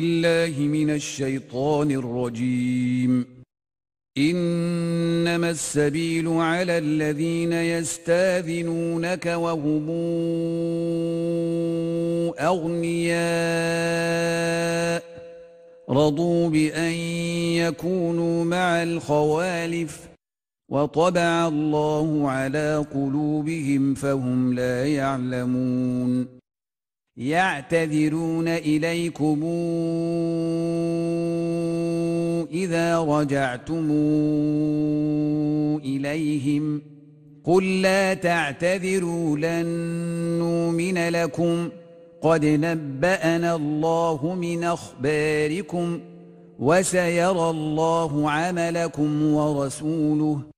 بالله من الشيطان الرجيم. إنما السبيل على الذين يستاذنونك وهم أغنياء. رضوا بأن يكونوا مع الخوالف. وطبع الله على قلوبهم فهم لا يعلمون. يعتذرون إليكم إذا رجعتم إليهم. قل لا تعتذروا لن نؤمن لكم. قد نبأنا الله من أخباركم وسيرى الله عملكم ورسوله.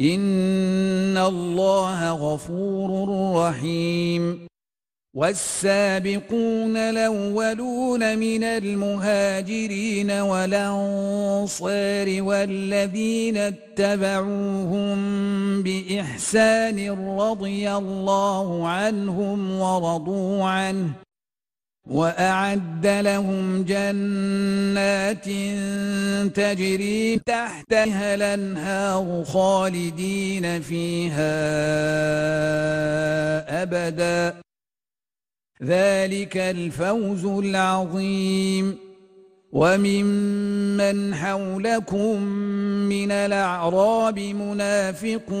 إن الله غفور رحيم والسابقون الأولون من المهاجرين والأنصار والذين اتبعوهم بإحسان رضي الله عنهم ورضوا عنه وأعد لهم جنات تجري تحتها الأنهار خالدين فيها أبدا. ذلك الفوز العظيم. وممن حولكم من الأعراب منافقون.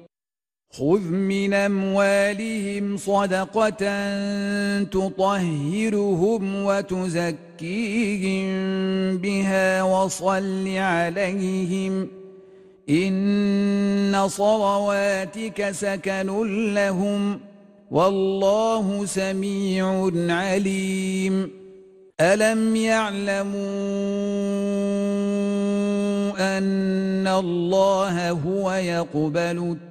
خذ من أموالهم صدقة تطهرهم وتزكيهم بها وصل عليهم إن صلواتك سكن لهم والله سميع عليم ألم يعلموا أن الله هو يقبل التوبة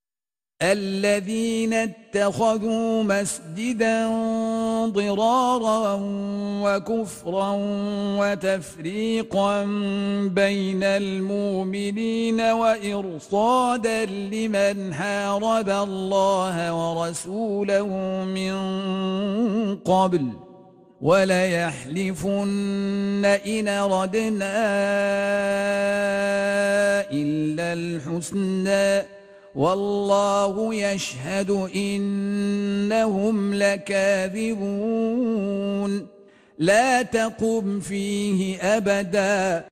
الذين اتخذوا مسجدا ضرارا وكفرا وتفريقا بين المؤمنين وإرصادا لمن حارب الله ورسوله من قبل وليحلفن إن ردنا إلا الحسنى والله يشهد إنهم لكاذبون. لا تقم فيه أبدا.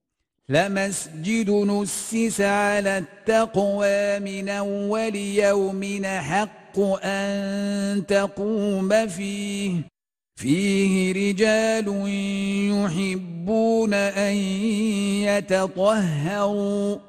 لمسجد نسس على التقوى من أول يوم حق أن تقوم فيه. فيه رجال يحبون أن يتطهروا.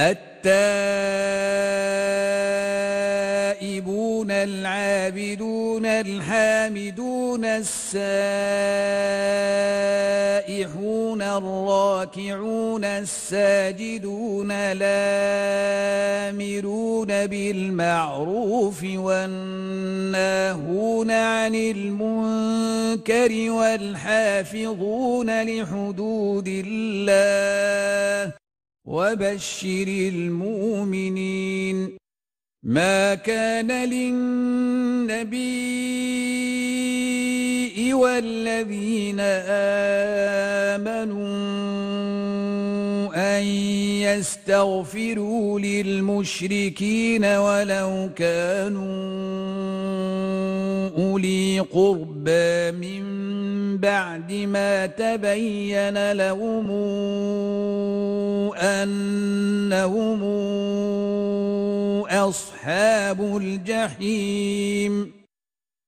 التائبون العابدون الحامدون السائحون الراكعون الساجدون الآمرون بالمعروف والناهون عن المنكر والحافظون لحدود الله. وبشر المؤمنين. ما كان للنبي والذين آمنوا يستغفروا للمشركين ولو كانوا أولي قربى من بعد ما تبين لهم أنهم أصحاب الجحيم.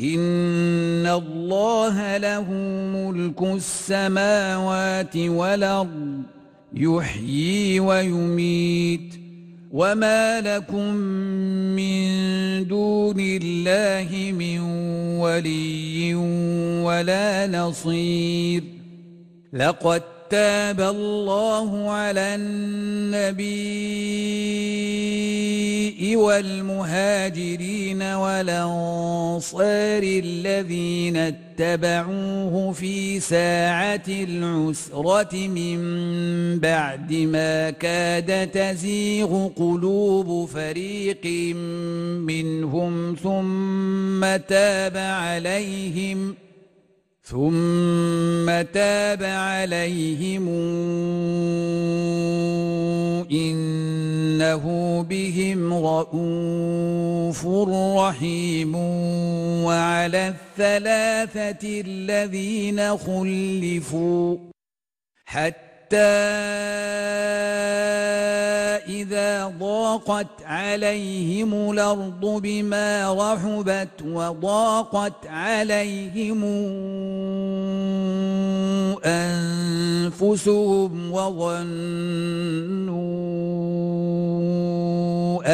إن الله له ملك السماوات والأرض. يحيي ويميت. وما لكم من دون الله من ولي ولا نصير. لقد تاب الله على النبي والمهاجرين والأنصار الذين اتبعوه في ساعة العسرة من بعد ما كاد تزيغ قلوب فريق منهم ثم تاب عليهم ۖ ثم تاب عليهم إنه بهم رؤوف رحيم وعلى الثلاثة الذين خلفوا حتى إذا ضاقت عليهم الأرض بما رحبت وضاقت عليهم أنفسهم وظنوا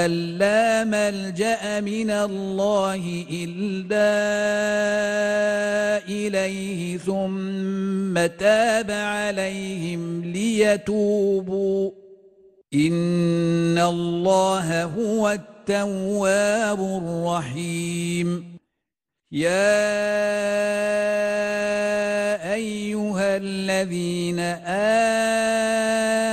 أن لا ملجأ من الله إلا إليه ثم تاب عليهم ليتوبوا. إن الله هو التواب الرحيم يا أيها الذين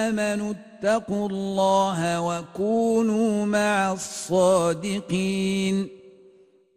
آمنوا اتقوا الله وكونوا مع الصادقين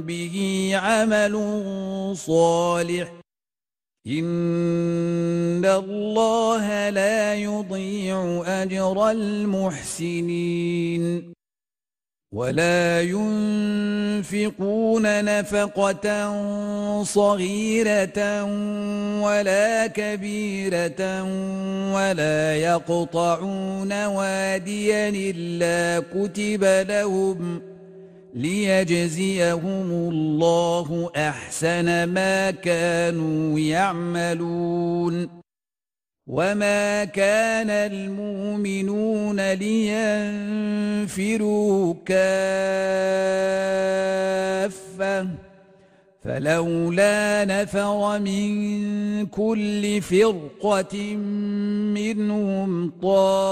به عمل صالح. إن الله لا يضيع أجر المحسنين. ولا ينفقون نفقة صغيرة ولا كبيرة ولا يقطعون واديا إلا كتب لهم ۖ ليجزيهم الله احسن ما كانوا يعملون وما كان المؤمنون لينفروا كافه فلولا نفر من كل فرقه منهم طائفه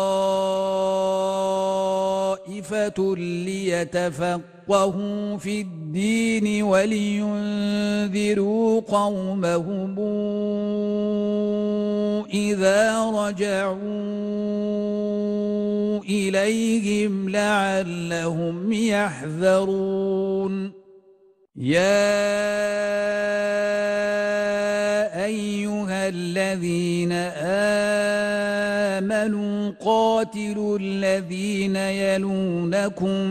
ليتفقوا يفقهوا في الدين ولينذروا قومهم إذا رجعوا إليهم لعلهم يحذرون يا أيها الذين آمنوا آمنوا قاتلوا الذين يلونكم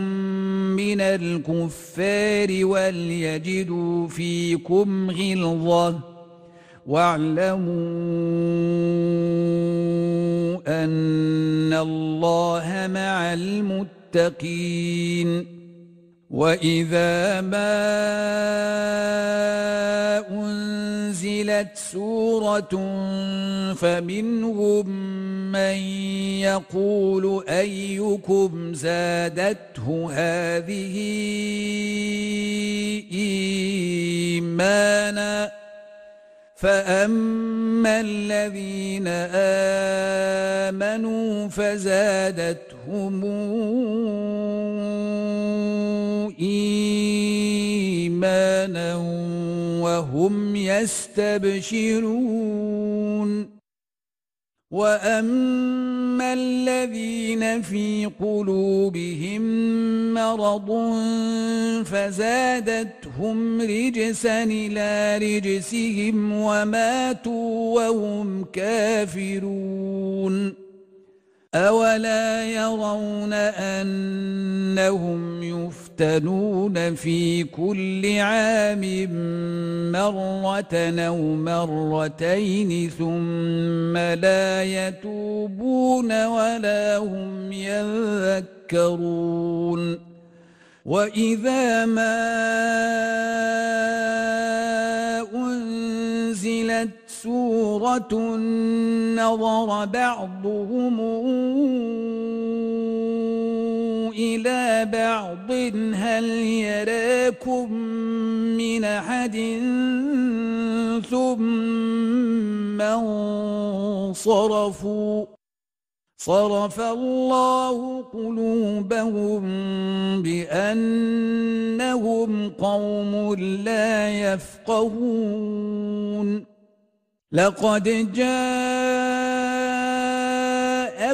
من الكفار وليجدوا فيكم غلظة واعلموا أن الله مع المتقين وإذا ما أنزلت سورة فمنهم من يقول أيكم زادته هذه إيمانا فأما الذين آمنوا فزادتهم إيمانا وهم يستبشرون. وأما الذين في قلوبهم مرض فزادتهم رجسا إلى رجسهم وماتوا وهم كافرون. أولا يرون أنهم يفتنون في كل عام مرة أو مرتين ثم لا يتوبون ولا هم يذكرون وإذا ما أنزلت سورة نظر بعضهم إلى بعض هل يراكم من أحد ثم انصرفوا صرف الله قلوبهم بأنهم قوم لا يفقهون لقد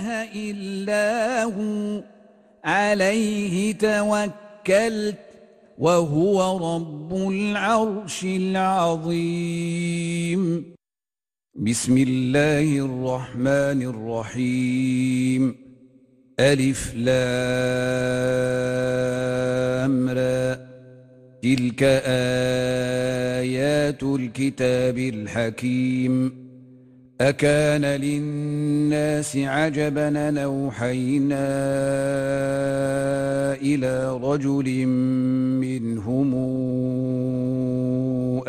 إله إلا هو. عليه توكلت وهو رب العرش العظيم. بسم الله الرحمن الرحيم. ألف لام را. تلك آيات الكتاب الحكيم. أكان للناس عجبا نوحينا إلى رجل منهم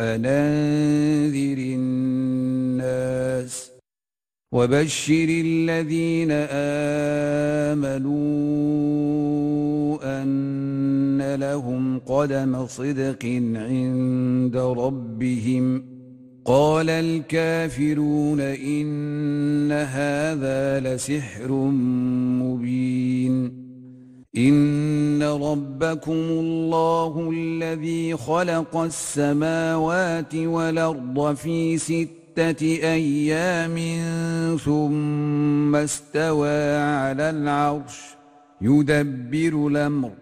أنذر الناس وبشر الذين آمنوا أن لهم قدم صدق عند ربهم قال الكافرون إن هذا لسحر مبين. إن ربكم الله الذي خلق السماوات والأرض في ستة أيام ثم استوى على العرش يدبر الأمر.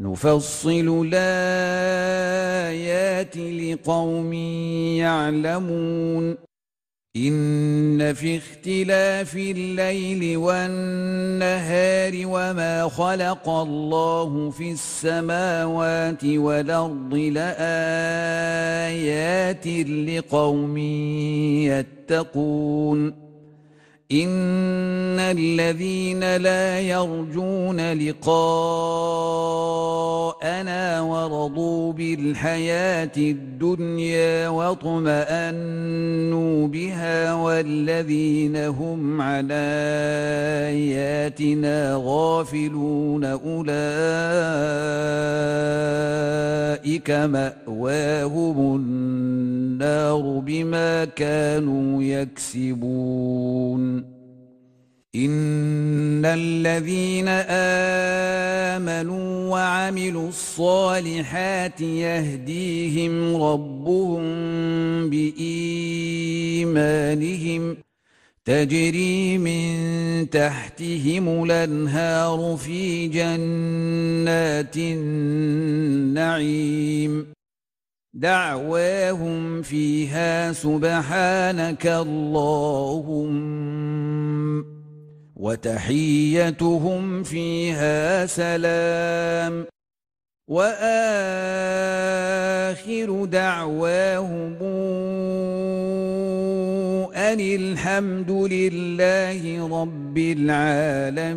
نفصل الآيات لقوم يعلمون. إن في اختلاف الليل والنهار وما خلق الله في السماوات والأرض لآيات لقوم يتقون. ان الذين لا يرجون لقاءنا ورضوا بالحياة الدنيا واطمانوا بها والذين هم على اياتنا غافلون اولئك ماواهم النار بما كانوا يكسبون ان الذين امنوا وعملوا الصالحات يهديهم ربهم بايمانهم تجري من تحتهم الانهار في جنات النعيم دعواهم فيها سبحانك اللهم وتحيتهم فيها سلام. وآخر دعواهم أن الحمد لله رب العالمين.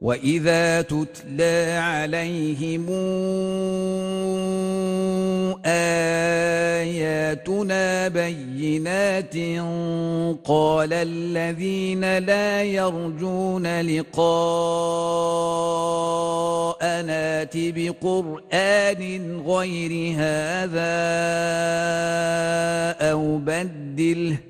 واذا تتلى عليهم اياتنا بينات قال الذين لا يرجون لقاء نات بقران غير هذا أو بدله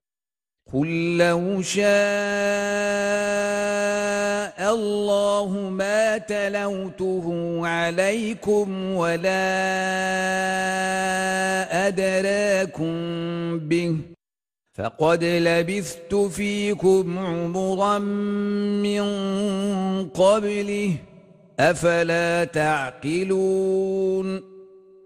قل لو شاء الله ما تلوته عليكم ولا أدراكم به فقد لبثت فيكم عمرا من قبله أفلا تعقلون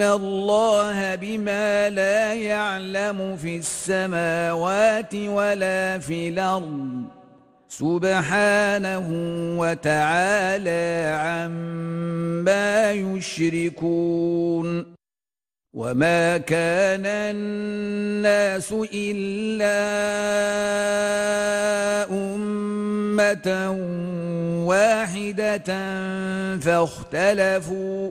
الله بما لا يعلم في السماوات ولا في الأرض سبحانه وتعالى عما يشركون وما كان الناس إلا أمة واحدة فاختلفوا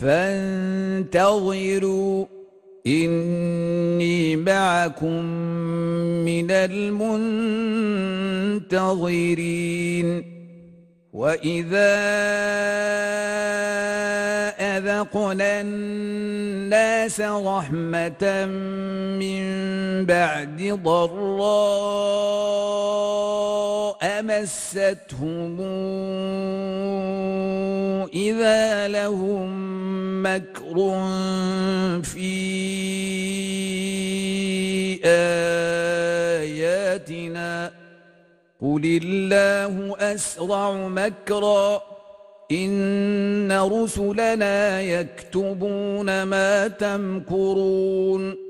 فانتظروا إني معكم من المنتظرين. وإذا أذقنا الناس رحمة من بعد ضراء مستهم إذا لهم مكر في آياتنا قل الله أسرع مكرا إن رسلنا يكتبون ما تمكرون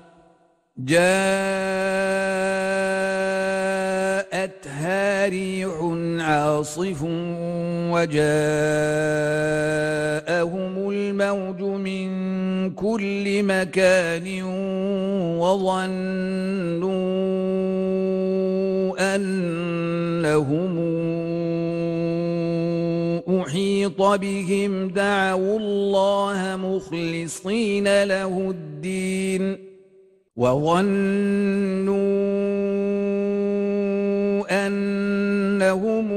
جاءتها ريح عاصف وجاءهم الموج من كل مكان وظنوا أنهم أحيط بهم دعوا الله مخلصين له الدين وظنوا أنهم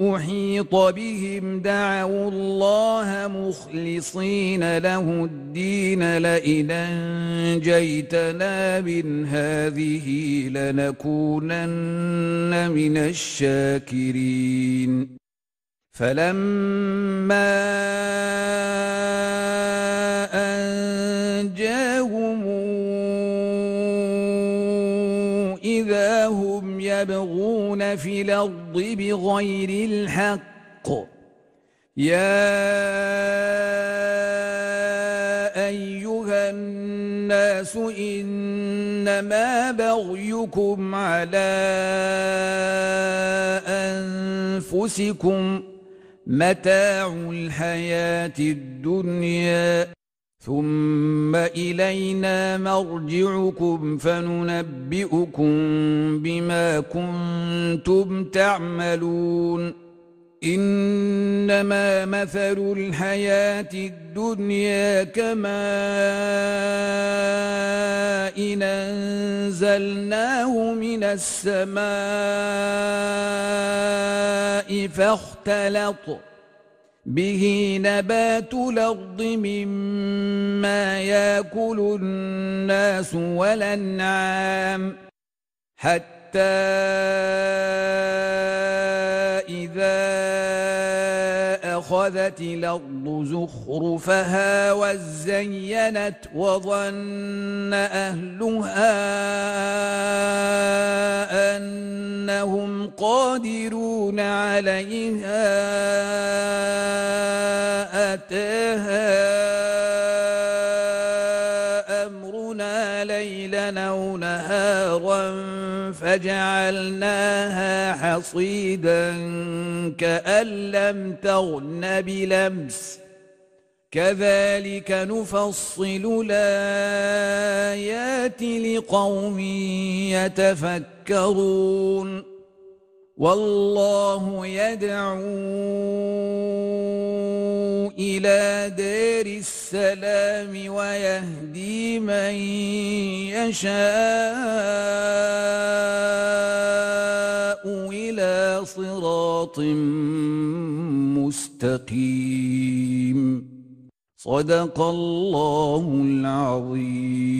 أحيط بهم دعوا الله مخلصين له الدين لئن أنجيتنا من هذه لنكونن من الشاكرين فلما أنجاهم يبغون في الأرض بغير الحق. يا أيها الناس إنما بغيكم على أنفسكم متاع الحياة الدنيا. ثم إلينا مرجعكم فننبئكم بما كنتم تعملون إنما مثل الحياة الدنيا كماء إن أنزلناه من السماء فاختلط به نبات الأرض مما يأكل الناس والأنعام حتى أخذت الأرض زخرفها وزينت وظن أهلها أنهم قادرون عليها أتاها أمرنا ليلا أو نهارا فجعلناها حصيدا كأن لم تغن بلمس كذلك نفصل الآيات لقوم يتفكرون. والله يدعو إلى دار السلام ويهدي من يشاء إلى صراط مستقيم. صدق الله العظيم.